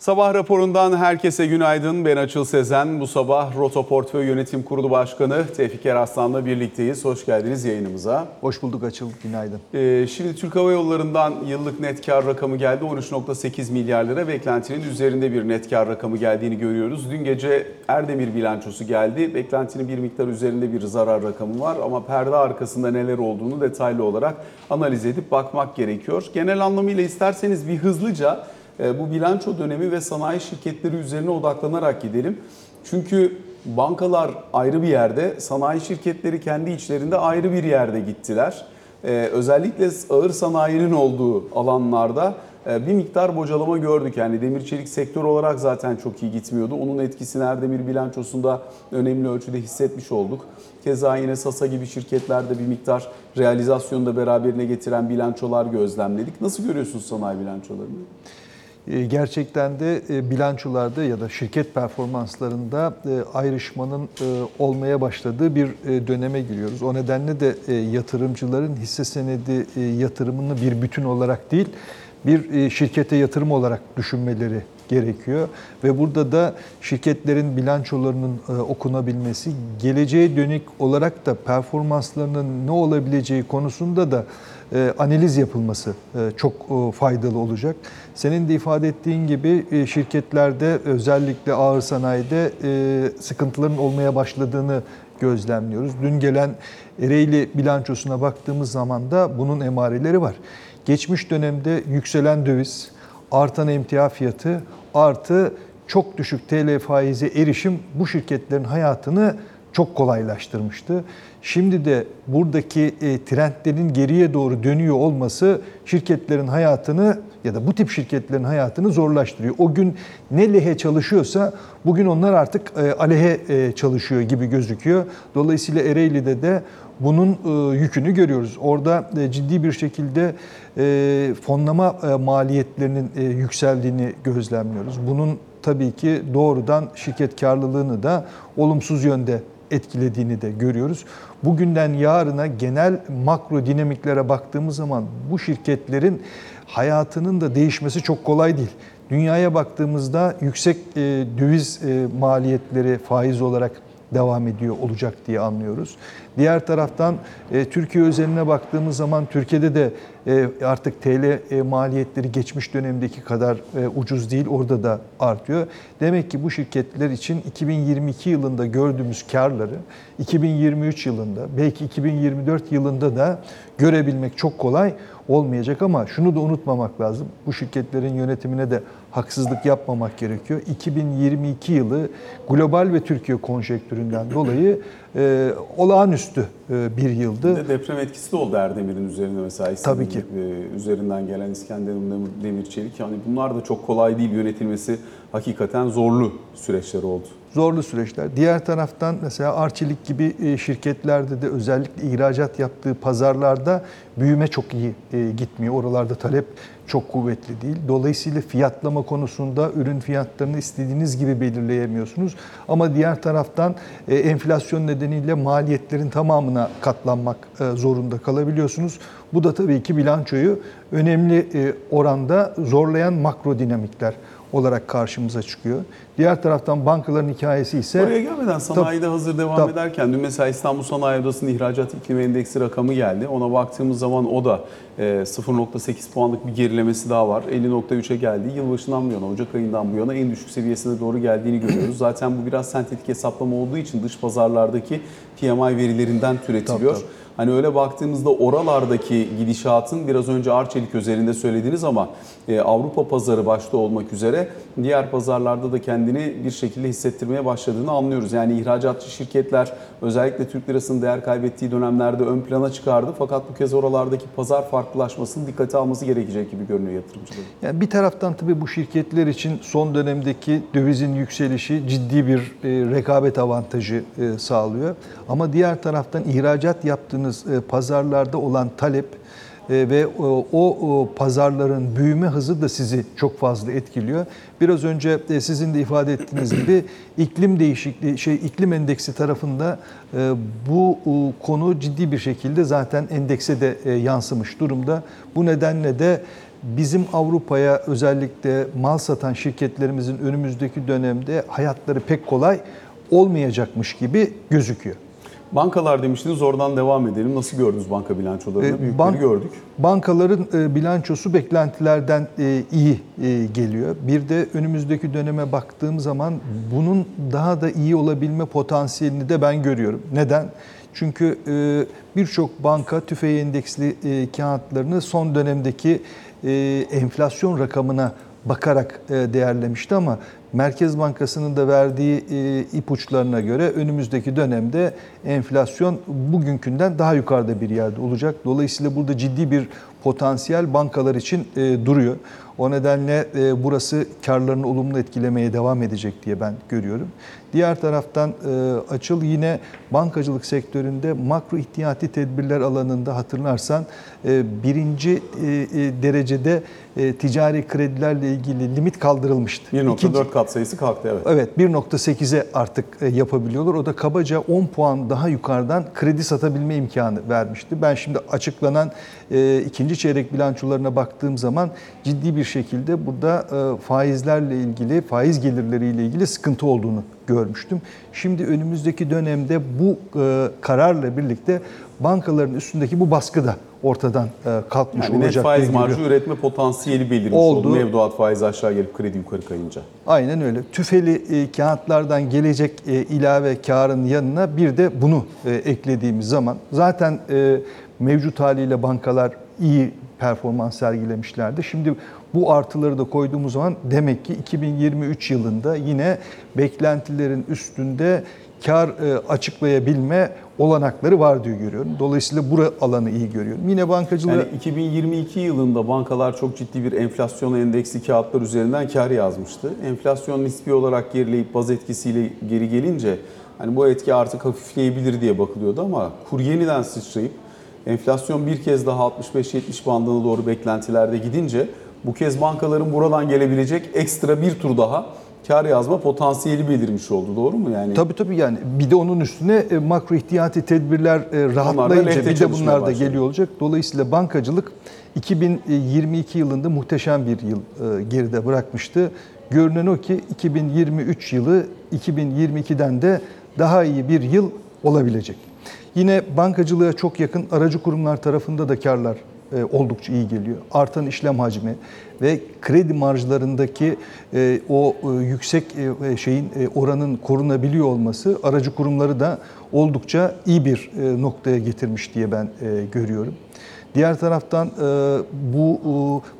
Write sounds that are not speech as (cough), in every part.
Sabah raporundan herkese günaydın. Ben Açıl Sezen. Bu sabah Roto Portföy Yönetim Kurulu Başkanı Tevfik Eraslan'la birlikteyiz. Hoş geldiniz yayınımıza. Hoş bulduk Açıl, günaydın. Ee, şimdi Türk Hava Yolları'ndan yıllık net kar rakamı geldi. 13.8 milyar lira. Beklentinin üzerinde bir net kar rakamı geldiğini görüyoruz. Dün gece Erdemir bilançosu geldi. Beklentinin bir miktar üzerinde bir zarar rakamı var. Ama perde arkasında neler olduğunu detaylı olarak analiz edip bakmak gerekiyor. Genel anlamıyla isterseniz bir hızlıca bu bilanço dönemi ve sanayi şirketleri üzerine odaklanarak gidelim. Çünkü bankalar ayrı bir yerde, sanayi şirketleri kendi içlerinde ayrı bir yerde gittiler. Ee, özellikle ağır sanayinin olduğu alanlarda e, bir miktar bocalama gördük. Yani demir çelik sektör olarak zaten çok iyi gitmiyordu. Onun etkisini Erdemir bilançosunda önemli ölçüde hissetmiş olduk. Keza yine Sasa gibi şirketlerde bir miktar realizasyonu da beraberine getiren bilançolar gözlemledik. Nasıl görüyorsunuz sanayi bilançolarını? E, gerçekten de e, bilançolarda ya da şirket performanslarında e, ayrışmanın olmaya başladığı bir döneme giriyoruz. O nedenle de yatırımcıların hisse senedi yatırımını bir bütün olarak değil, bir şirkete yatırım olarak düşünmeleri gerekiyor. Ve burada da şirketlerin bilançolarının okunabilmesi, geleceğe dönük olarak da performanslarının ne olabileceği konusunda da analiz yapılması e, çok e, faydalı olacak. Senin de ifade ettiğin gibi şirketlerde özellikle ağır sanayide sıkıntıların olmaya başladığını gözlemliyoruz. Dün gelen Ereğli bilançosuna baktığımız zaman da bunun emareleri var. Geçmiş dönemde yükselen döviz, artan emtia fiyatı artı çok düşük TL faize erişim bu şirketlerin hayatını çok kolaylaştırmıştı. Şimdi de buradaki e, trendlerin geriye doğru dönüyor olması şirketlerin hayatını ya da bu tip şirketlerin hayatını zorlaştırıyor. O gün ne lehe çalışıyorsa bugün onlar artık e, aleyhe e, çalışıyor gibi gözüküyor. Dolayısıyla Ereğli'de de bunun yükünü görüyoruz. Orada ciddi bir şekilde fonlama maliyetlerinin yükseldiğini gözlemliyoruz. Bunun tabii ki doğrudan şirket karlılığını da olumsuz yönde etkilediğini de görüyoruz. Bugünden yarına genel makro dinamiklere baktığımız zaman bu şirketlerin hayatının da değişmesi çok kolay değil. Dünyaya baktığımızda yüksek e, döviz e, maliyetleri faiz olarak devam ediyor olacak diye anlıyoruz. Diğer taraftan e, Türkiye özeline baktığımız zaman Türkiye'de de artık TL e, maliyetleri geçmiş dönemdeki kadar e, ucuz değil, orada da artıyor. Demek ki bu şirketler için 2022 yılında gördüğümüz karları 2023 yılında, belki 2024 yılında da görebilmek çok kolay olmayacak ama şunu da unutmamak lazım. Bu şirketlerin yönetimine de haksızlık yapmamak gerekiyor. 2022 yılı global ve Türkiye konjektüründen dolayı e, olağanüstü e, bir yıldı. Bir de deprem etkisi de oldu Erdemir'in üzerine mesela. Tabii ki. E, üzerinden gelen İskenderun Demir, Demir Çelik. Yani bunlar da çok kolay değil yönetilmesi hakikaten zorlu süreçler oldu. Zorlu süreçler. Diğer taraftan mesela Arçelik gibi e, şirketlerde de özellikle ihracat yaptığı pazarlarda büyüme çok iyi e, gitmiyor. Oralarda talep çok kuvvetli değil. Dolayısıyla fiyatlama konusunda ürün fiyatlarını istediğiniz gibi belirleyemiyorsunuz. Ama diğer taraftan e, enflasyon nedeniyle maliyetlerin tamamına katlanmak zorunda kalabiliyorsunuz. Bu da tabii ki bilançoyu önemli oranda zorlayan makro dinamikler olarak karşımıza çıkıyor. Diğer taraftan bankaların hikayesi ise... Oraya gelmeden sanayide tab- hazır devam tab- ederken dün mesela İstanbul Sanayi Odası'nın ihracat iklim endeksi rakamı geldi. Ona baktığımız zaman o da 0.8 e, puanlık bir gerilemesi daha var. 50.3'e geldi. Yılbaşından bu yana, Ocak ayından bu yana en düşük seviyesine doğru geldiğini görüyoruz. Zaten bu biraz sentetik hesaplama olduğu için dış pazarlardaki PMI verilerinden türetiliyor. Tabii, tabii. Hani öyle baktığımızda oralardaki gidişatın biraz önce Arçelik özelinde söylediğiniz ama e, Avrupa pazarı başta olmak üzere diğer pazarlarda da kendini bir şekilde hissettirmeye başladığını anlıyoruz. Yani ihracatçı şirketler özellikle Türk lirasının değer kaybettiği dönemlerde ön plana çıkardı. Fakat bu kez oralardaki pazar farklılaşmasını dikkate alması gerekecek gibi görünüyor yatırımcıların. Yani bir taraftan tabii bu şirketler için son dönemdeki dövizin yükselişi ciddi bir e, rekabet avantajı e, sağlıyor. Ama diğer taraftan ihracat yaptığınız baktığınız e, pazarlarda olan talep e, ve o pazarların büyüme hızı da sizi çok fazla etkiliyor. Biraz önce e, sizin de ifade ettiğiniz gibi (clears throat) iklim değişikliği şey iklim endeksi tarafında bu konu ciddi bir şekilde zaten endekse de yansımış durumda. Bu nedenle de bizim Avrupa'ya özellikle mal satan şirketlerimizin önümüzdeki dönemde hayatları pek kolay olmayacakmış gibi gözüküyor. Bankalar demiştiniz oradan devam edelim. Nasıl gördünüz banka bilançolarını? E, Büyükleri bank- gördük. Bankaların e, bilançosu beklentilerden e, iyi e, geliyor. Bir de önümüzdeki döneme baktığım zaman bunun daha da iyi olabilme potansiyelini de ben görüyorum. Neden? Çünkü e, birçok banka tüfeği endeksli e, kağıtlarını son dönemdeki e, enflasyon rakamına bakarak e, değerlemişti ama Merkez Bankası'nın da verdiği e, ipuçlarına göre önümüzdeki dönemde enflasyon bugünkünden daha yukarıda bir yerde olacak. Dolayısıyla burada ciddi bir potansiyel bankalar için e, duruyor. O nedenle e, burası karlarını olumlu etkilemeye devam edecek diye ben görüyorum. Diğer taraftan e, Açıl yine bankacılık sektöründe makro ihtiyati tedbirler alanında hatırlarsan e, birinci e, e, derecede e, ticari kredilerle ilgili limit kaldırılmıştı. 1.4 İkinci- kat sayısı kalktı evet. Evet 1.8'e artık e, yapabiliyorlar. O da kabaca 10 puan daha yukarıdan kredi satabilme imkanı vermişti. Ben şimdi açıklanan e, ikinci çeyrek bilançolarına baktığım zaman ciddi bir şekilde burada e, faizlerle ilgili, faiz gelirleriyle ilgili sıkıntı olduğunu görmüştüm. Şimdi önümüzdeki dönemde bu e, kararla birlikte bankaların üstündeki bu baskı da ortadan e, kalkmış Yani net olacak. faiz diye marjı görüyorum. üretme potansiyeli belirmiş Oldu. oldu. Mevduat faizi aşağı gelip kredi yukarı kayınca. Aynen öyle. Tüfeli e, kağıtlardan gelecek e, ilave karın yanına bir de bunu e, eklediğimiz zaman zaten e, mevcut haliyle bankalar iyi performans sergilemişlerdi. Şimdi bu artıları da koyduğumuz zaman demek ki 2023 yılında yine beklentilerin üstünde kar e, açıklayabilme olanakları var diye görüyorum. Dolayısıyla bura alanı iyi görüyorum. Yine bankacılığı Yani 2022 yılında bankalar çok ciddi bir enflasyon endeksli kağıtlar üzerinden kar yazmıştı. Enflasyon nispi olarak gerileyip baz etkisiyle geri gelince hani bu etki artık hafifleyebilir diye bakılıyordu ama kur yeniden sıçrayıp enflasyon bir kez daha 65-70 bandına doğru beklentilerde gidince bu kez bankaların buradan gelebilecek ekstra bir tur daha kar yazma potansiyeli belirmiş oldu. Doğru mu yani? Tabii tabii yani bir de onun üstüne e, makro ihtiyati tedbirler e, rahatlayınca bir de bunlar da geliyor olacak. Dolayısıyla bankacılık 2022 yılında muhteşem bir yıl e, geride bırakmıştı. Görünen o ki 2023 yılı 2022'den de daha iyi bir yıl olabilecek. Yine bankacılığa çok yakın aracı kurumlar tarafında da karlar e, oldukça iyi geliyor. Artan işlem hacmi ve kredi marjlarındaki e, o e, yüksek şeyin oranın korunabiliyor olması aracı kurumları da oldukça iyi bir noktaya getirmiş diye ben görüyorum. Diğer taraftan bu e,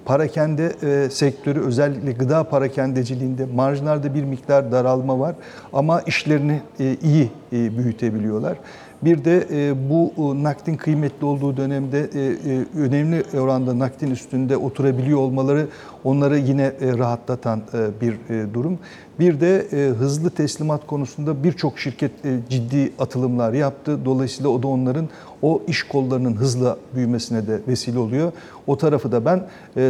parakende sektörü özellikle gıda parakendeciliğinde marjlarda bir miktar daralma var ama işlerini iyi büyütebiliyorlar. Bir de e, bu e, nakdin kıymetli olduğu dönemde e, önemli oranda nakdin üstünde oturabiliyor olmaları onları yine rahatlatan bir durum. Bir de hızlı teslimat konusunda birçok şirket ciddi atılımlar yaptı. Dolayısıyla o da onların o iş kollarının hızla büyümesine de vesile oluyor. O tarafı da ben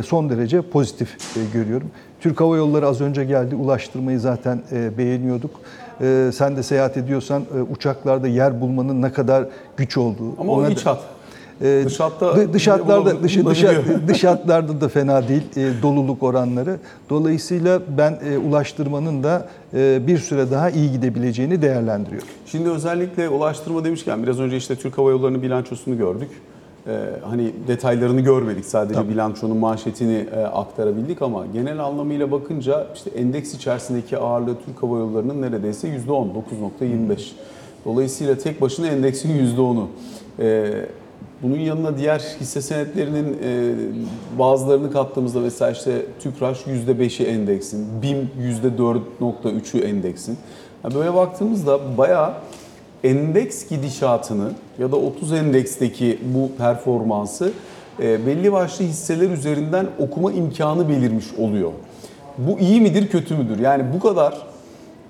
son derece pozitif görüyorum. Türk Hava Yolları az önce geldi. Ulaştırmayı zaten beğeniyorduk. E, Sen de seyahat ediyorsan e, uçaklarda yer bulmanın ne kadar güç olduğu. Ama o ona iç da- hat. e, Dış hatta dı- dış hatlarda dış, dış, dış hatlarda da fena değil e, doluluk oranları. Dolayısıyla ben e, ulaştırmanın da e, bir süre daha iyi gidebileceğini değerlendiriyorum. Şimdi özellikle ulaştırma demişken biraz önce işte Türk Hava Yolları'nın bilançosunu gördük. Ee, hani detaylarını görmedik sadece bilançonun manşetini e, aktarabildik ama genel anlamıyla bakınca işte endeks içerisindeki ağırlığı Türk Hava Yolları'nın neredeyse %10, 9.25. Dolayısıyla tek başına endeksin %10'u. Ee, bunun yanına diğer hisse senetlerinin e, bazılarını kattığımızda mesela işte Tüpraş %5'i endeksin, BİM %4.3'ü endeksin. Yani böyle baktığımızda bayağı endeks gidişatını ya da 30 endeksteki bu performansı e, belli başlı hisseler üzerinden okuma imkanı belirmiş oluyor. Bu iyi midir, kötü müdür? Yani bu kadar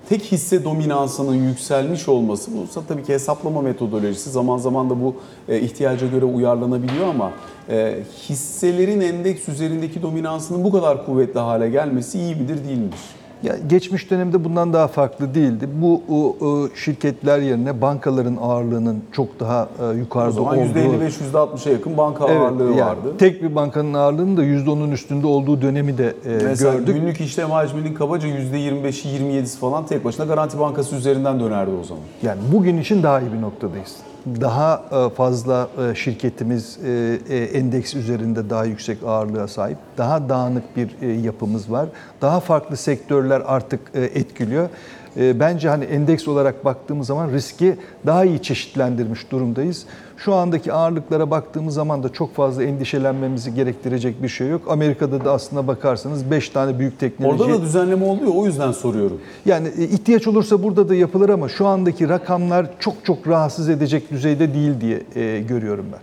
tek hisse dominansının yükselmiş olması bu tabii ki hesaplama metodolojisi zaman zaman da bu e, ihtiyaca göre uyarlanabiliyor ama e, hisselerin endeks üzerindeki dominansının bu kadar kuvvetli hale gelmesi iyi midir değil midir? Ya geçmiş dönemde bundan daha farklı değildi. Bu o, o şirketler yerine bankaların ağırlığının çok daha e, O yukarıda zaman olduğu. %55-%60'a yakın banka ağırlığı yani vardı. Tek bir bankanın ağırlığının da %10'un üstünde olduğu dönemi de e, Mesela gördük. günlük işlem hacminin kabaca %25'i 27'si falan tek başına Garanti Bankası üzerinden dönerdi o zaman. Yani bugün için daha iyi bir noktadayız. Daha e, fazla e, şirketimiz e, endeks üzerinde daha yüksek ağırlığa sahip. Daha dağınık bir yapımız var. Daha farklı sektörler artık etkiliyor. E, Bence hani endeks olarak baktığımız zaman riski daha iyi çeşitlendirmiş durumdayız. Şu andaki ağırlıklara baktığımız zaman da çok fazla endişelenmemizi gerektirecek bir şey yok. Amerika'da da aslına bakarsanız 5 tane büyük teknoloji... Orada da düzenleme oluyor o yüzden soruyorum. Yani e, ihtiyaç olursa burada da yapılır ama şu andaki rakamlar çok çok rahatsız edecek düzeyde değil diye e, görüyorum ben.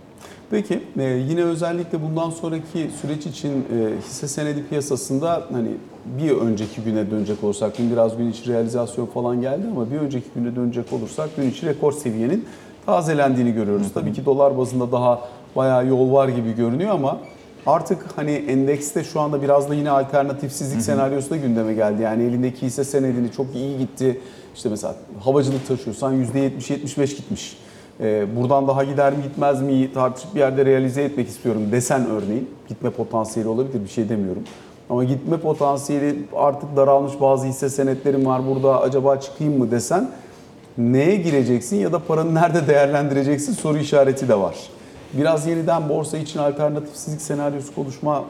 Peki e, yine özellikle bundan sonraki süreç için hisse senedi piyasasında hani bir önceki güne dönecek olursak dün biraz gün içi realizasyon falan geldi ama bir önceki güne dönecek olursak gün içi rekor seviyenin tazelendiğini görüyoruz. Tabii ki dolar bazında daha bayağı yol var gibi görünüyor ama artık hani endekste şu anda biraz da yine alternatifsizlik senaryosu da gündeme geldi. Yani elindeki hisse senedini çok iyi gitti. İşte mesela havacılık taşıyorsan %70-75 gitmiş. Ee, buradan daha gider mi gitmez mi tartışıp bir yerde realize etmek istiyorum desen örneğin. Gitme potansiyeli olabilir bir şey demiyorum. Ama gitme potansiyeli artık daralmış bazı hisse senetlerim var burada acaba çıkayım mı desen neye gireceksin ya da paranı nerede değerlendireceksin soru işareti de var. Biraz yeniden borsa için alternatifsizlik senaryosu konuşma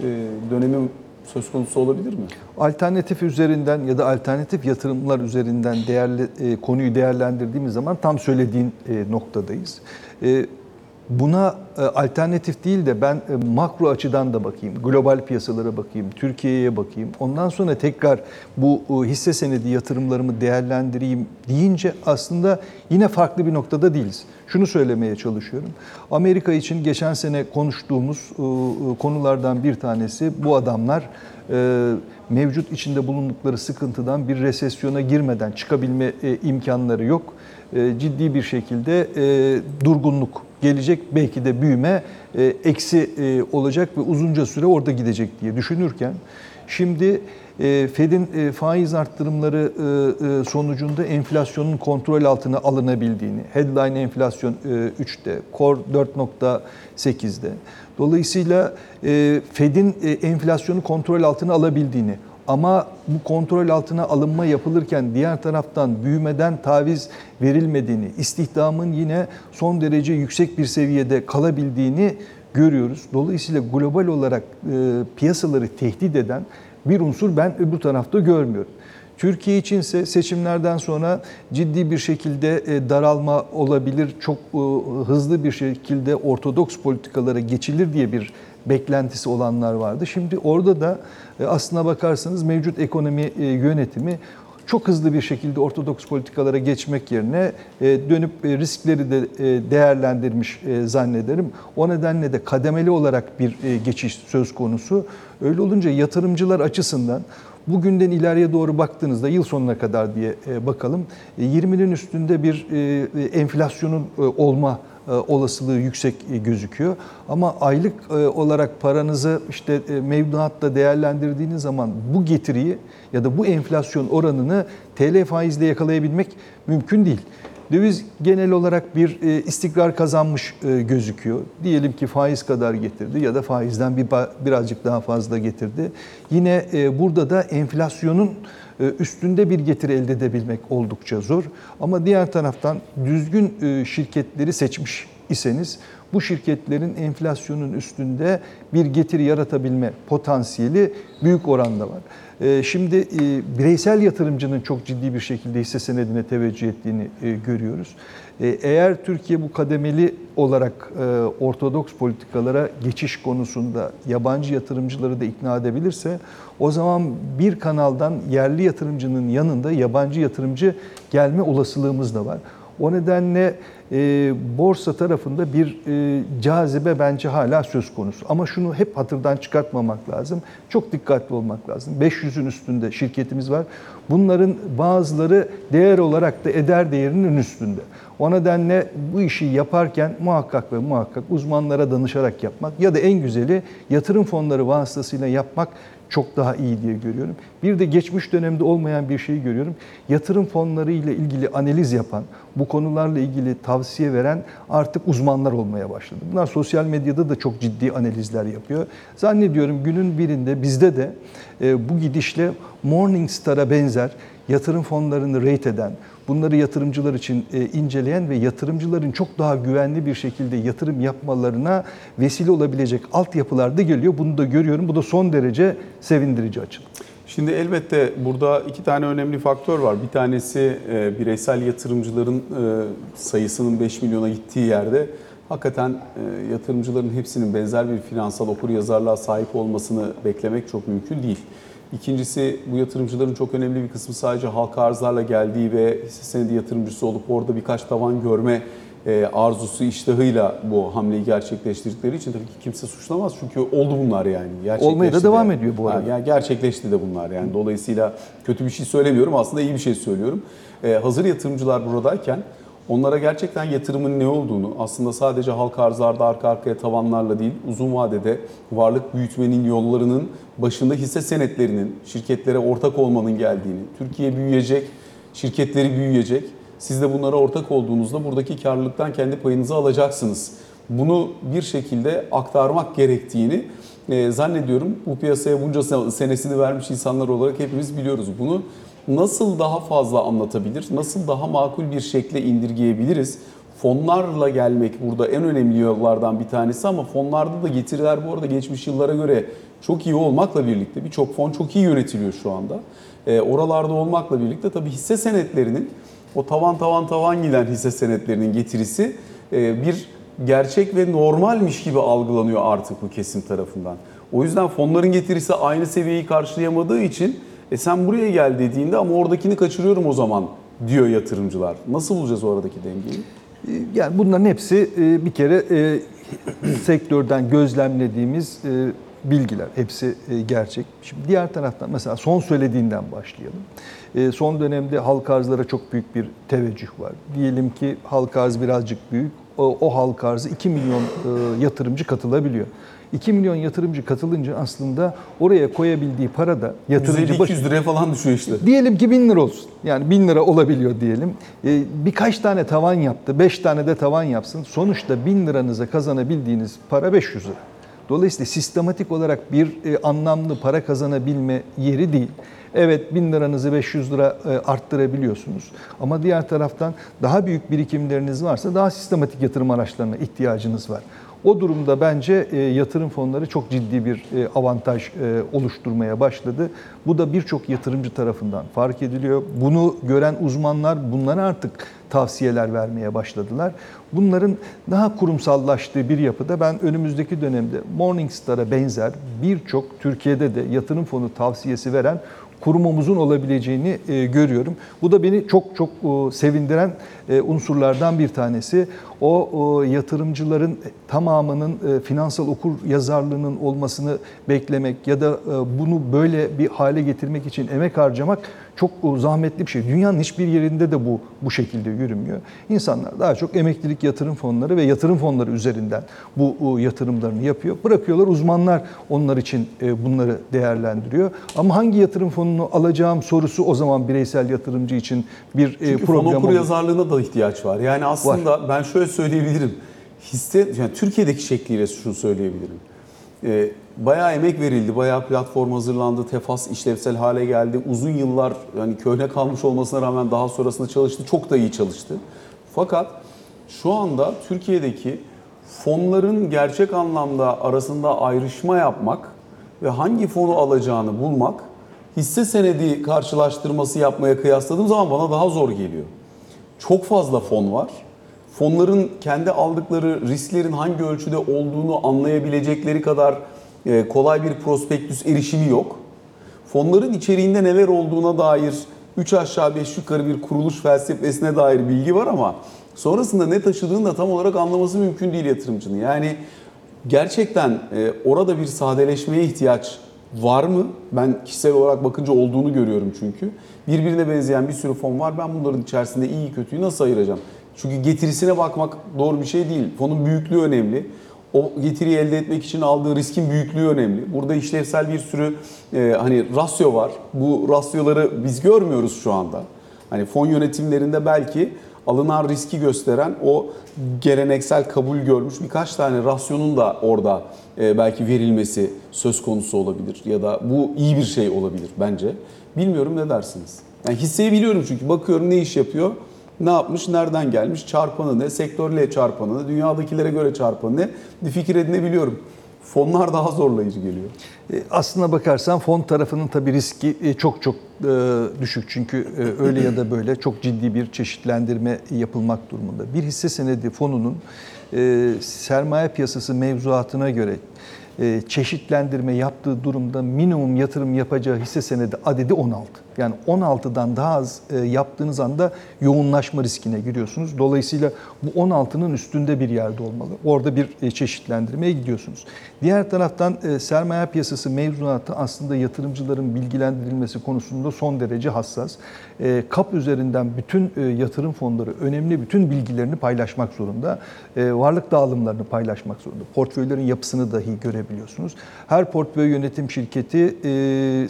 e, dönemi söz konusu olabilir mi? Alternatif üzerinden ya da alternatif yatırımlar üzerinden değerli e, konuyu değerlendirdiğimiz zaman tam söylediğin e, noktadayız. Buna e, alternatif değil de ben e, makro açıdan da bakayım, global piyasalara bakayım, Türkiye'ye bakayım. Ondan sonra tekrar bu e, hisse senedi yatırımlarımı değerlendireyim deyince aslında yine farklı bir noktada değiliz. Şunu söylemeye çalışıyorum. Amerika için geçen sene konuştuğumuz konulardan bir tanesi bu adamlar mevcut içinde bulundukları sıkıntıdan bir resesyona girmeden çıkabilme imkanları yok. E, Ciddi bir şekilde e, durgunluk gelecek, belki de büyüme e, eksi olacak ve uzunca süre orada gidecek diye düşünürken şimdi Fed'in faiz arttırımları sonucunda enflasyonun kontrol altına alınabildiğini, headline enflasyon e, 3'te, core 4.8'de. Dolayısıyla Fed'in enflasyonu kontrol altına alabildiğini ama bu kontrol altına alınma yapılırken diğer taraftan büyümeden taviz verilmediğini, istihdamın yine son derece yüksek bir seviyede kalabildiğini görüyoruz. Dolayısıyla global olarak e, piyasaları tehdit eden bir unsur ben öbür tarafta görmüyorum. Türkiye içinse seçimlerden sonra ciddi bir şekilde e, daralma olabilir, çok e, hızlı bir şekilde ortodoks politikalara geçilir diye bir beklentisi olanlar vardı. Şimdi orada da e, aslına bakarsanız mevcut ekonomi e, yönetimi çok hızlı bir şekilde ortodoks politikalara geçmek yerine e, dönüp riskleri de değerlendirmiş zannederim. O nedenle de kademeli olarak bir geçiş söz konusu. Öyle olunca yatırımcılar açısından bugünden ileriye doğru baktığınızda yıl sonuna kadar diye bakalım 20'nin üstünde bir enflasyonun olma olasılığı yüksek e, gözüküyor. Ama aylık e, olarak paranızı işte e, mevduatta değerlendirdiğiniz zaman bu getiriyi ya da bu enflasyon oranını TL faizle yakalayabilmek mümkün değil. Döviz genel olarak bir e, istikrar kazanmış e, gözüküyor. Diyelim ki faiz kadar getirdi ya da faizden bir birazcık daha fazla getirdi. Yine e, burada da enflasyonun üstünde bir getiri elde edebilmek oldukça zor. Ama diğer taraftan düzgün şirketleri seçmiş iseniz bu şirketlerin enflasyonun üstünde bir getiri yaratabilme potansiyeli büyük oranda var. E, Şimdi e, bireysel yatırımcının çok ciddi bir şekilde hisse senedine teveccüh ettiğini e, görüyoruz. E, Eğer Türkiye bu kademeli olarak ortodoks politikalara geçiş konusunda yabancı yatırımcıları da ikna edebilirse o zaman bir kanaldan yerli yatırımcının yanında yabancı yatırımcı gelme olasılığımız da var. O nedenle e, borsa tarafında bir e, cazibe bence hala söz konusu. Ama şunu hep hatırdan çıkartmamak lazım. Çok dikkatli olmak lazım. 500'ün üstünde şirketimiz var. Bunların bazıları değer olarak da eder değerinin üstünde. O nedenle bu işi yaparken muhakkak ve muhakkak uzmanlara danışarak yapmak ya da en güzeli yatırım fonları vasıtasıyla yapmak çok daha iyi diye görüyorum. Bir de geçmiş dönemde olmayan bir şeyi görüyorum. Yatırım fonları ile ilgili analiz yapan, bu konularla ilgili tavsiye veren artık uzmanlar olmaya başladı. Bunlar sosyal medyada da çok ciddi analizler yapıyor. Zannediyorum günün birinde bizde de e, bu gidişle Morningstar'a benzer yatırım fonlarını rate eden, bunları yatırımcılar için e, inceleyen ve yatırımcıların çok daha güvenli bir şekilde yatırım yapmalarına vesile olabilecek altyapılar da geliyor. Bunu da görüyorum. Bu da son derece sevindirici açılım. Şimdi elbette burada iki tane önemli faktör var. Bir tanesi e, bireysel yatırımcıların e, sayısının 5 milyona gittiği yerde hakikaten yatırımcıların hepsinin benzer bir finansal okur yazarlığa sahip olmasını beklemek çok mümkün değil. İkincisi bu yatırımcıların çok önemli bir kısmı sadece halka arzlarla geldiği ve hisse senedi yatırımcısı olup orada birkaç tavan görme e, arzusu, iştahıyla bu hamleyi gerçekleştirdikleri için tabii ki kimse suçlamaz. Çünkü oldu bunlar yani. Olmaya da devam de. ediyor bu arada. Yani gerçekleşti de bunlar yani. Dolayısıyla kötü bir şey söylemiyorum aslında iyi bir şey söylüyorum. Ee, hazır yatırımcılar buradayken onlara gerçekten yatırımın ne olduğunu aslında sadece halka arzlarda arka arkaya tavanlarla değil uzun vadede varlık büyütmenin yollarının başında hisse senetlerinin şirketlere ortak olmanın geldiğini, Türkiye büyüyecek, şirketleri büyüyecek. Siz de bunlara ortak olduğunuzda buradaki karlılıktan kendi payınızı alacaksınız. Bunu bir şekilde aktarmak gerektiğini e, zannediyorum bu piyasaya bunca se- senesini vermiş insanlar olarak hepimiz biliyoruz. Bunu nasıl daha fazla anlatabilir, nasıl daha makul bir şekle indirgeyebiliriz? Fonlarla gelmek burada en önemli yollardan bir tanesi ama fonlarda da getiriler bu arada geçmiş yıllara göre çok iyi olmakla birlikte birçok fon çok iyi yönetiliyor şu anda. E, oralarda olmakla birlikte tabii hisse senetlerinin o tavan tavan tavan giden hisse senetlerinin getirisi e, bir gerçek ve normalmiş gibi algılanıyor artık bu kesim tarafından. O yüzden fonların getirisi aynı seviyeyi karşılayamadığı için e sen buraya gel dediğinde ama oradakini kaçırıyorum o zaman diyor yatırımcılar. Nasıl bulacağız oradaki dengeyi? Yani bunların hepsi e, bir kere e, sektörden gözlemlediğimiz e, bilgiler. Hepsi e, gerçek. Şimdi diğer taraftan mesela son söylediğinden başlayalım. E, Son dönemde halka arzlara çok büyük bir teveccüh var. Diyelim ki halka arz birazcık büyük. O, o halka arzı 2 milyon e, yatırımcı katılabiliyor. 2 milyon yatırımcı katılınca aslında oraya koyabildiği para da yatırımcı başı 150-200 liraya falan düşüyor işte. Diyelim ki 1000 lira olsun. Yani 1000 lira olabiliyor diyelim. Ee, birkaç tane tavan yaptı, 5 tane de tavan yapsın. Sonuçta 1000 liranıza kazanabildiğiniz para 500 lira. Dolayısıyla sistematik olarak bir e, anlamlı para kazanabilme yeri değil. Evet 1000 liranızı 500 lira e, arttırabiliyorsunuz. Ama diğer taraftan daha büyük birikimleriniz varsa daha sistematik yatırım araçlarına ihtiyacınız var. O durumda bence e, yatırım fonları çok ciddi bir e, avantaj e, oluşturmaya başladı. Bu da birçok yatırımcı tarafından fark ediliyor. Bunu gören uzmanlar bunlara artık tavsiyeler vermeye başladılar. Bunların daha kurumsallaştığı bir yapıda ben önümüzdeki dönemde Morningstar'a benzer birçok Türkiye'de de yatırım fonu tavsiyesi veren kurumumuzun olabileceğini e, görüyorum. Bu da beni çok çok e, sevindiren e, unsurlardan bir tanesi. O, yatırımcıların tamamının finansal okur yazarlığının olmasını beklemek ya da bunu böyle bir hale getirmek için emek harcamak çok zahmetli bir şey. Dünyanın hiçbir yerinde de bu bu şekilde yürümüyor. İnsanlar daha çok emeklilik yatırım fonları ve yatırım fonları üzerinden bu yatırımlarını yapıyor. Bırakıyorlar uzmanlar onlar için e, bunları değerlendiriyor. Ama hangi yatırım fonunu alacağım sorusu o zaman bireysel yatırımcı için bir e, Çünkü fon problem okur oluyor. yazarlığına da ihtiyaç var. Yani aslında ben şöyle söyleyebilirim. Hisse, yani Türkiye'deki şekliyle şunu söyleyebilirim. Ee, bayağı emek verildi, bayağı platform hazırlandı, tefas işlevsel hale geldi. Uzun yıllar yani köhne kalmış olmasına rağmen daha sonrasında çalıştı. Çok da iyi çalıştı. Fakat şu anda Türkiye'deki fonların gerçek anlamda arasında ayrışma yapmak ve hangi fonu alacağını bulmak hisse senedi karşılaştırması yapmaya kıyasladığım zaman bana daha zor geliyor. Çok fazla fon var. Fonların kendi aldıkları risklerin hangi ölçüde olduğunu anlayabilecekleri kadar kolay bir prospektüs erişimi yok. Fonların içeriğinde neler olduğuna dair 3 aşağı 5 yukarı bir kuruluş felsefesine dair bilgi var ama sonrasında ne taşıdığını da tam olarak anlaması mümkün değil yatırımcının. Yani gerçekten e, orada bir sadeleşmeye ihtiyaç var mı? Ben kişisel olarak bakınca olduğunu görüyorum çünkü. Birbirine benzeyen bir sürü fon var. Ben bunların içerisinde iyi kötüyü nasıl ayıracağım? Çünkü getirisine bakmak doğru bir şey değil. Fonun büyüklüğü önemli. O getiriyi elde etmek için aldığı riskin büyüklüğü önemli. Burada işlevsel bir sürü e, hani rasyo var. Bu rasyoları biz görmüyoruz şu anda. Hani fon yönetimlerinde belki alınan riski gösteren o geleneksel kabul görmüş birkaç tane rasyonun da orada e, belki verilmesi söz konusu olabilir ya da bu iyi bir şey olabilir bence. Bilmiyorum ne dersiniz? Yani hisseyi biliyorum çünkü bakıyorum ne iş yapıyor, ne yapmış, nereden gelmiş, çarpanı ne, sektörle çarpanı ne, dünyadakilere göre çarpanı ne bir fikir edinebiliyorum. Fonlar daha zorlayıcı geliyor. E, Aslına bakarsan fon tarafının tabii riski e, çok çok e, düşük. Çünkü öyle ya da böyle çok ciddi bir çeşitlendirme yapılmak durumunda. Bir hisse senedi fonunun sermaye piyasası mevzuatına göre çeşitlendirme yaptığı durumda minimum yatırım yapacağı hisse senedi adedi 16. Yani 16'dan daha az e, yaptığınız anda yoğunlaşma riskine giriyorsunuz. Dolayısıyla bu 16'nın üstünde bir yerde olmalı. Orada bir e, çeşitlendirmeye gidiyorsunuz. Diğer taraftan e, sermaye piyasası mevzuatı aslında yatırımcıların bilgilendirilmesi konusunda son derece hassas. E, KAP üzerinden bütün e, yatırım fonları önemli bütün bilgilerini paylaşmak zorunda. E, Varlık dağılımlarını paylaşmak zorunda. Portföylerin yapısını dahi görebiliyorsunuz. Her portföy yönetim şirketi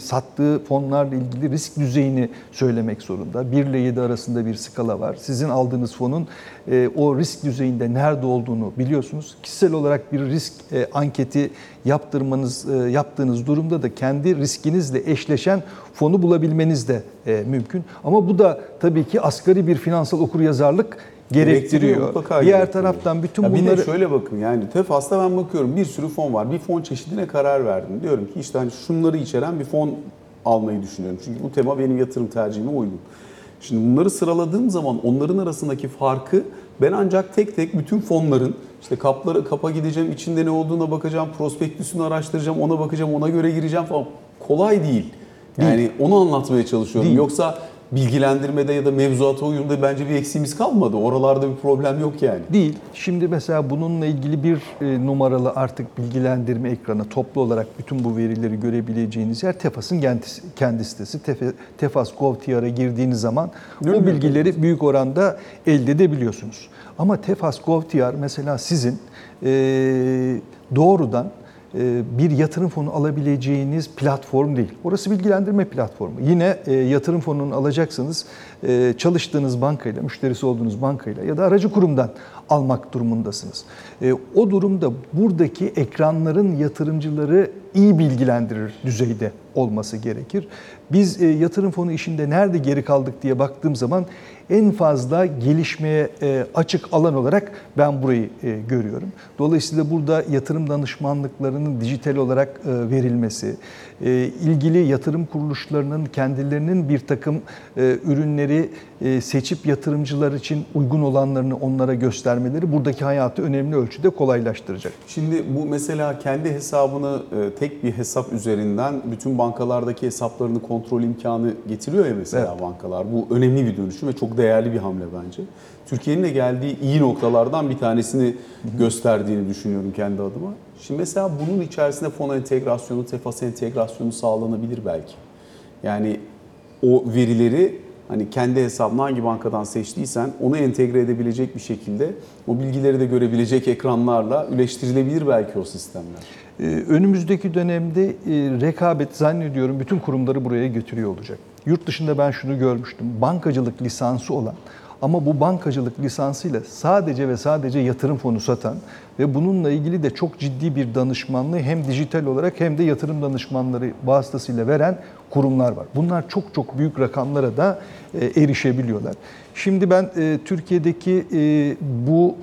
sattığı fonlarla ilgili risk düzeyini söylemek zorunda. 1 ile 7 arasında bir skala var. Sizin aldığınız fonun o risk düzeyinde nerede olduğunu biliyorsunuz. Kişisel olarak bir risk anketi yaptırmanız yaptığınız durumda da kendi riskinizle eşleşen fonu bulabilmeniz de e, mümkün. Ama bu da tabii ki asgari bir finansal okuryazarlık gerektiriyor. Diğer gerektiriyor. taraftan bütün Ya bir bunları de şöyle bakın yani TEFAS'ta ben bakıyorum bir sürü fon var. Bir fon çeşidine karar verdim. Diyorum ki işte hani şunları içeren bir fon almayı düşünüyorum. Çünkü bu tema benim yatırım tercihime uygun. Şimdi bunları sıraladığım zaman onların arasındaki farkı ben ancak tek tek bütün fonların işte kapları kapa gideceğim, içinde ne olduğuna bakacağım, prospektüsünü araştıracağım, ona bakacağım, ona göre gireceğim falan. Kolay değil. Yani onu anlatmaya çalışıyorum. Değil. Yoksa bilgilendirmede ya da mevzuata uyumda bence bir eksiğimiz kalmadı. Oralarda bir problem yok yani. Değil. Şimdi mesela bununla ilgili bir e, numaralı artık bilgilendirme ekranı toplu olarak bütün bu verileri görebileceğiniz yer Tefas'ın kendi, sitesi. Tefas Gov.tr'a girdiğiniz zaman Değil bu mi? bilgileri büyük oranda elde edebiliyorsunuz. Ama Tefas Gov.tr mesela sizin e, doğrudan bir yatırım fonu alabileceğiniz platform değil. Orası bilgilendirme platformu. Yine e, yatırım fonunu alacaksanız e, çalıştığınız bankayla, müşterisi olduğunuz bankayla ya da aracı kurumdan almak durumundasınız. E, O durumda buradaki ekranların yatırımcıları iyi bilgilendirir düzeyde olması gerekir. Biz e, yatırım fonu işinde nerede geri kaldık diye baktığım zaman en fazla gelişmeye e, açık alan olarak ben burayı e, görüyorum. Dolayısıyla burada yatırım danışmanlıklarının dijital olarak e, verilmesi, ilgili yatırım kuruluşlarının kendilerinin bir takım e, ürünleri e, seçip yatırımcılar için uygun olanlarını onlara göstermeleri buradaki hayatı önemli ölçüde kolaylaştıracak. Şimdi bu mesela kendi hesabını e, tek bir hesap üzerinden bütün bankalardaki hesaplarını kontrol imkanı getiriyor ya mesela bankalar. Bu önemli bir dönüşüm ve çok değerli bir hamle bence. Türkiye'nin de geldiği iyi noktalardan bir tanesini gösterdiğini düşünüyorum kendi adıma. Şimdi mesela bunun içerisinde fon entegrasyonu, tefas entegrasyonu sağlanabilir belki. Yani o verileri hani kendi hesabını hangi bankadan seçtiysen onu entegre edebilecek bir şekilde o bilgileri de görebilecek ekranlarla üleştirilebilir belki o sistemler. Ee, Önümüzdeki dönemde e, rekabet zannediyorum bütün kurumları buraya götürüyor olacak. Yurt dışında ben şunu görmüştüm. Bankacılık lisansı olan ama bu bankacılık lisansıyla sadece ve sadece yatırım fonu satan ve bununla ilgili de çok ciddi bir danışmanlığı hem dijital olarak hem de yatırım danışmanları vasıtasıyla veren kurumlar var. Bunlar çok çok büyük rakamlara da e, erişebiliyorlar. Şimdi ben e, Türkiye'deki e, bu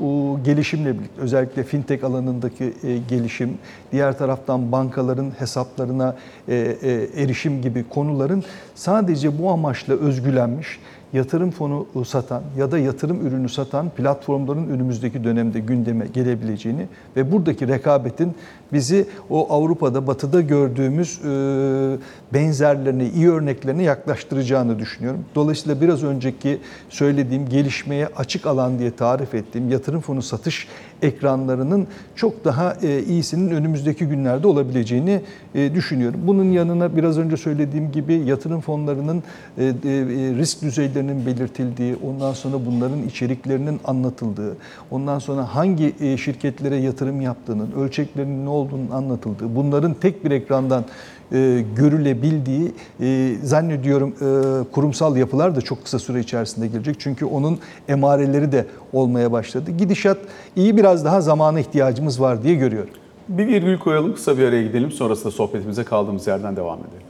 gelişimle birlikte özellikle fintech alanındaki gelişim, diğer taraftan bankaların hesaplarına erişim gibi konuların sadece bu amaçla özgülenmiş yatırım fonu satan ya da yatırım ürünü satan platformların önümüzdeki dönemde gündeme gelebileceğini ve buradaki rekabetin bizi o Avrupa'da, Batı'da gördüğümüz e, benzerlerine, iyi örneklerine yaklaştıracağını düşünüyorum. Dolayısıyla biraz önceki söylediğim gelişmeye açık alan diye tarif ettiğim yatırım fonu satış ekranlarının çok daha e, iyisinin önümüzdeki günlerde olabileceğini e, düşünüyorum. Bunun yanına biraz önce söylediğim gibi yatırım fonlarının e, risk düzeylerinin belirtildiği, ondan sonra bunların içeriklerinin anlatıldığı, ondan sonra hangi şirketlere yatırım yaptığının, ölçeklerinin ne olduğunun anlatıldığı, bunların tek bir ekrandan e, görülebildiği e, zannediyorum e, kurumsal yapılar da çok kısa süre içerisinde gelecek. Çünkü onun emareleri de olmaya başladı. Gidişat iyi biraz daha zamana ihtiyacımız var diye görüyorum. Bir virgül koyalım, kısa bir araya gidelim. Sonrasında sohbetimize kaldığımız yerden devam edelim.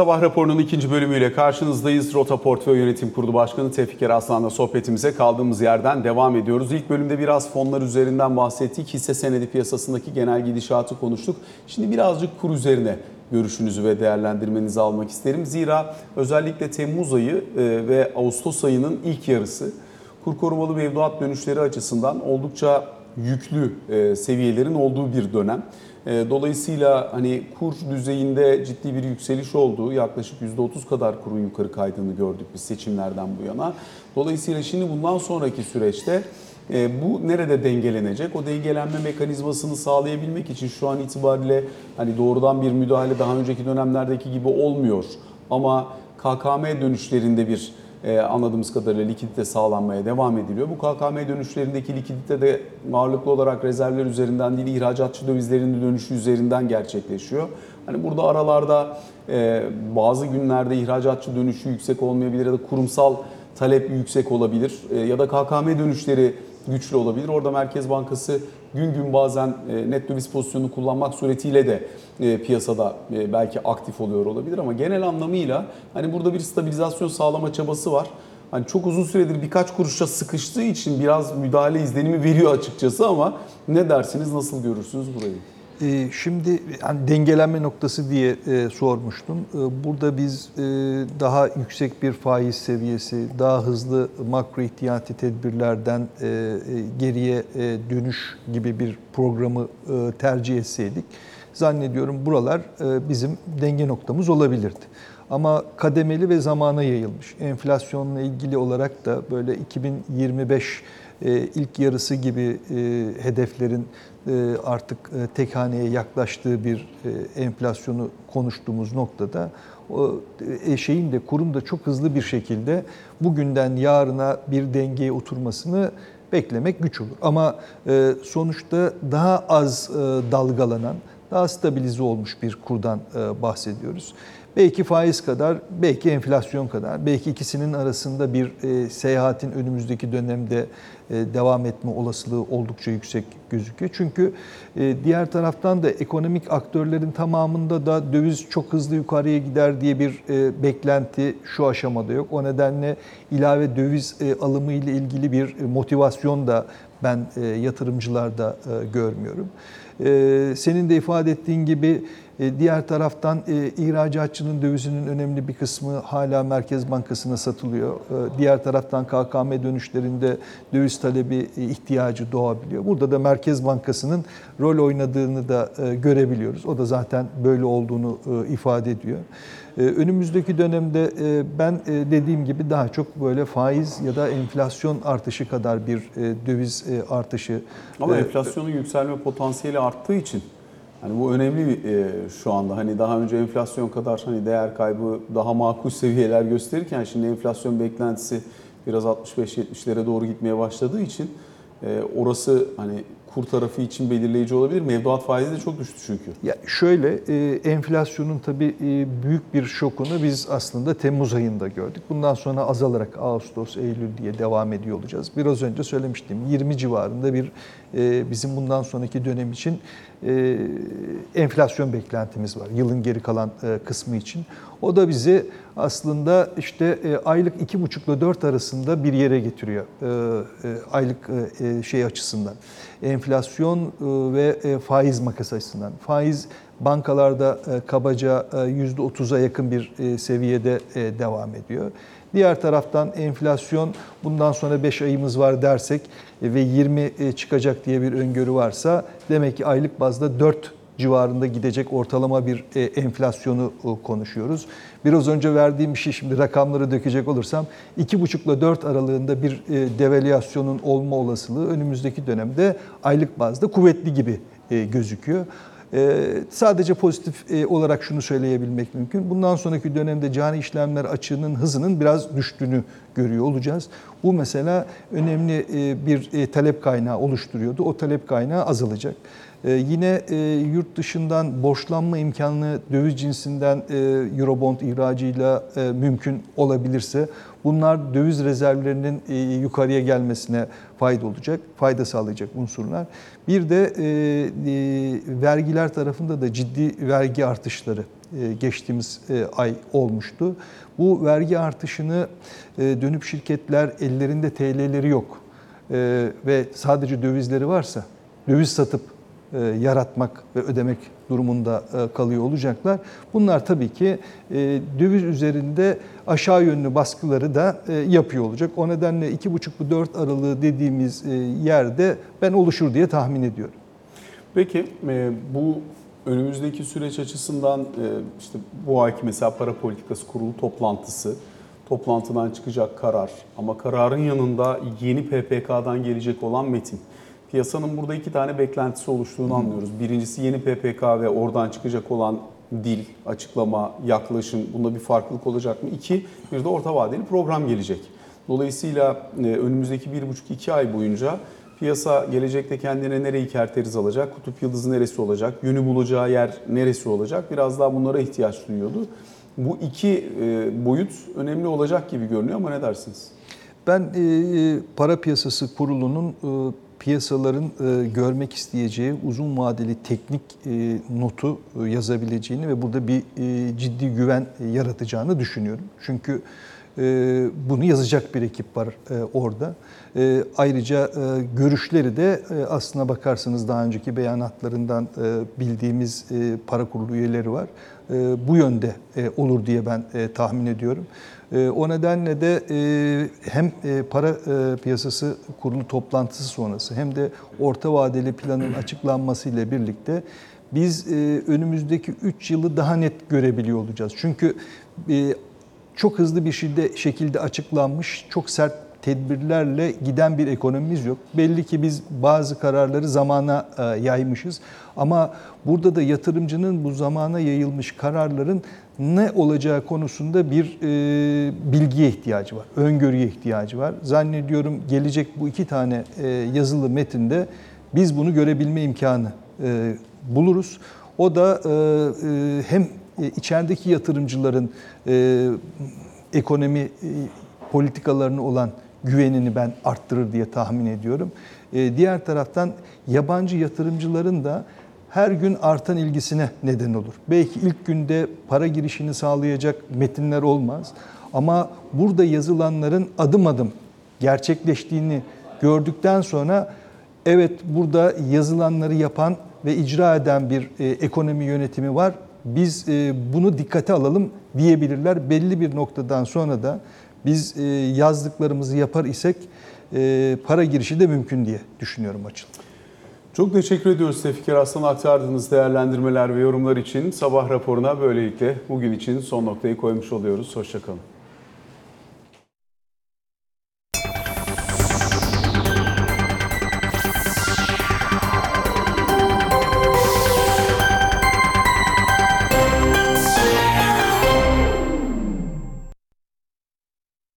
Sabah raporunun ikinci bölümüyle karşınızdayız. Rota Portföy Yönetim Kurulu Başkanı Tevfik Eraslan'la sohbetimize kaldığımız yerden devam ediyoruz. İlk bölümde biraz fonlar üzerinden bahsettik. Hisse senedi piyasasındaki genel gidişatı konuştuk. Şimdi birazcık kur üzerine görüşünüzü ve değerlendirmenizi almak isterim. Zira özellikle Temmuz ayı e, ve Ağustos ayının ilk yarısı kur korumalı mevduat dönüşleri açısından oldukça yüklü e, seviyelerin olduğu bir dönem. E, Dolayısıyla hani kur düzeyinde ciddi bir yükseliş olduğu, yaklaşık %30 kadar kurun yukarı kaydığını gördük biz seçimlerden bu yana. Dolayısıyla şimdi bundan sonraki süreçte e, bu nerede dengelenecek? O dengelenme mekanizmasını sağlayabilmek için şu an itibariyle hani doğrudan bir müdahale daha önceki dönemlerdeki gibi olmuyor. Ama KKM dönüşlerinde bir e, anladığımız kadarıyla likidite sağlanmaya devam ediliyor. Bu KKM dönüşlerindeki likidite de ağırlıklı olarak rezervler üzerinden değil, ihracatçı dövizlerinin dönüşü üzerinden gerçekleşiyor. Hani burada aralarda e, bazı günlerde ihracatçı dönüşü yüksek olmayabilir ya da kurumsal talep yüksek olabilir e, ya da KKM dönüşleri güçlü olabilir. Orada Merkez Bankası gün gün bazen e, net döviz pozisyonunu kullanmak suretiyle de e, piyasada e, belki aktif oluyor olabilir ama genel anlamıyla hani burada bir stabilizasyon sağlama çabası var. Hani çok uzun süredir birkaç kuruşa sıkıştığı için biraz müdahale izlenimi veriyor açıkçası ama ne dersiniz, nasıl görürsünüz burayı? Ee, Şimdi hani dengelenme noktası diye e, sormuştun. Ee, Burada biz e, daha yüksek bir faiz seviyesi, daha hızlı makro ihtiyati tedbirlerden e, geriye dönüş gibi bir programı tercih etseydik zannediyorum buralar bizim denge noktamız olabilirdi. Ama kademeli ve zamana yayılmış. Enflasyonla ilgili olarak da böyle 2025 e, ilk yarısı gibi e, hedeflerin e, artık e, tek haneye yaklaştığı bir e, enflasyonu konuştuğumuz noktada o e, şeyin de kurun da çok hızlı bir şekilde bugünden yarına bir dengeye oturmasını beklemek güç olur. Ama e, sonuçta daha az e, dalgalanan, daha stabilize olmuş bir kurdan e, bahsediyoruz. Belki faiz kadar, belki enflasyon kadar, belki ikisinin arasında bir e, seyahatin önümüzdeki dönemde e, devam etme olasılığı oldukça yüksek gözüküyor. Çünkü e, diğer taraftan da ekonomik aktörlerin tamamında da döviz çok hızlı yukarıya gider diye bir e, beklenti şu aşamada yok. O nedenle ilave döviz e, alımı ile ilgili bir motivasyon da ben e, yatırımcılarda e, görmüyorum. E, senin de ifade ettiğin gibi e, diğer taraftan e, ihracatçının dövizinin önemli bir kısmı hala Merkez Bankası'na satılıyor. E, diğer taraftan KKM dönüşlerinde döviz talebi e, ihtiyacı doğabiliyor. Burada da Merkez Bankası'nın rol oynadığını da e, görebiliyoruz. O da zaten böyle olduğunu e, ifade ediyor. E, Önümüzdeki dönemde e, ben e, dediğim gibi daha çok böyle faiz ya da enflasyon artışı kadar bir e, döviz e, artışı Ama e, enflasyonun yükselme potansiyeli arttığı için hani bu önemli e, şu anda. Hani daha önce enflasyon kadar hani değer kaybı daha makul (laughs) seviyeler gösterirken şimdi enflasyon beklentisi biraz 65-70'lere doğru gitmeye başladığı için e, orası hani kur tarafı için belirleyici olabilir. Mevduat faizi de çok düştü çünkü. Ya şöyle e, enflasyonun tabii e, büyük bir şokunu biz aslında Temmuz ayında gördük. Bundan sonra azalarak Ağustos, Eylül diye devam ediyor olacağız. Biraz önce söylemiştim 20 civarında bir e, bizim bundan sonraki dönem için e, enflasyon beklentimiz var. Yılın geri kalan e, kısmı için. O da bizi aslında işte e, aylık iki buçukla dört arasında bir yere getiriyor e, e, aylık e, şey açısından. Enflasyon e, ve e, faiz makası açısından. Faiz Bankalarda e, kabaca e, %30'a yakın bir e, seviyede e, devam ediyor. Diğer taraftan enflasyon bundan sonra 5 ayımız var dersek e, ve 20 e, çıkacak diye bir öngörü varsa demek ki aylık bazda 4 civarında gidecek ortalama bir e, enflasyonu konuşuyoruz. Biraz önce verdiğim şey şimdi rakamları dökecek olursam 2,5 ile 4 aralığında bir devalüasyonun olma olasılığı önümüzdeki dönemde aylık bazda kuvvetli gibi gözüküyor. Ee, sadece pozitif e, olarak şunu söyleyebilmek mümkün. Bundan sonraki dönemde cari işlemler açığının hızının biraz düştüğünü görüyor olacağız. Bu mesela önemli e, bir e, talep kaynağı oluşturuyordu. O talep kaynağı azalacak. Ee, yine yurt dışından borçlanma imkanı döviz cinsinden Eurobond ihracıyla mümkün olabilirse bunlar döviz rezervlerinin yukarıya gelmesine fayda olacak, fayda sağlayacak unsurlar. Bir de e, e, vergiler tarafında da ciddi vergi artışları e, geçtiğimiz e, ay olmuştu. Bu vergi artışını e, dönüp şirketler ellerinde TL'leri yok e, ve sadece dövizleri varsa döviz satıp yaratmak ve ödemek durumunda e, kalıyor olacaklar. Bunlar tabii ki e, döviz üzerinde aşağı yönlü baskıları da e, yapıyor olacak. O nedenle 2,5-4 aralığı dediğimiz e, yerde ben oluşur diye tahmin ediyorum. Peki e, bu önümüzdeki süreç açısından e, işte bu ayki mesela para politikası kurulu toplantısı, toplantıdan çıkacak karar ama kararın yanında yeni PPK'dan gelecek olan metin. Piyasanın burada iki tane beklentisi oluştuğunu anlıyoruz. Birincisi yeni PPK ve oradan çıkacak olan dil, açıklama, yaklaşım bunda bir farklılık olacak mı? İki, bir de orta vadeli program gelecek. Dolayısıyla e, önümüzdeki bir buçuk iki ay boyunca piyasa gelecekte kendine nereyi kerteriz alacak, kutup yıldızı neresi olacak, yönü bulacağı yer neresi olacak biraz daha bunlara ihtiyaç duyuyordu. Bu iki e, boyut önemli olacak gibi görünüyor ama ne dersiniz? Ben e, para piyasası kurulunun piyasaların e, görmek isteyeceği uzun vadeli teknik e, notu e, yazabileceğini ve burada bir ciddi güven e, yaratacağını düşünüyorum. Çünkü bunu yazacak bir ekip var e, orada. E, ayrıca e, görüşleri de e, aslına bakarsanız daha önceki beyanatlarından bildiğimiz para kurulu üyeleri var. Bu yönde olur diye ben tahmin ediyorum. O nedenle de hem para piyasası kurulu toplantısı sonrası hem de orta vadeli planın açıklanması ile birlikte biz önümüzdeki 3 yılı daha net görebiliyor olacağız. Çünkü çok hızlı bir şekilde, şekilde açıklanmış, çok sert tedbirlerle giden bir ekonomimiz yok. Belli ki biz bazı kararları zamana e, yaymışız. Ama burada da yatırımcının bu zamana yayılmış kararların ne olacağı konusunda bir e, bilgiye ihtiyacı var, öngörüye ihtiyacı var. Zannediyorum gelecek bu iki tane e, yazılı metinde biz bunu görebilme imkanı e, buluruz. O da e, e, hem içerideki yatırımcıların e, ekonomi e, politikalarına olan güvenini ben arttırır diye tahmin ediyorum. E, diğer taraftan yabancı yatırımcıların da her gün artan ilgisine neden olur. Belki ilk günde para girişini sağlayacak metinler olmaz ama burada yazılanların adım adım gerçekleştiğini gördükten sonra evet burada yazılanları yapan ve icra eden bir e, ekonomi yönetimi var. Biz e, bunu dikkate alalım diyebilirler. Belli bir noktadan sonra da biz e, yazdıklarımızı yapar isek e, para girişi de mümkün diye düşünüyorum açıl. Çok teşekkür ediyoruz Fikir Aslan aktardığınız değerlendirmeler ve yorumlar için. Sabah raporuna böylelikle bugün için son noktayı koymuş oluyoruz. Hoşçakalın.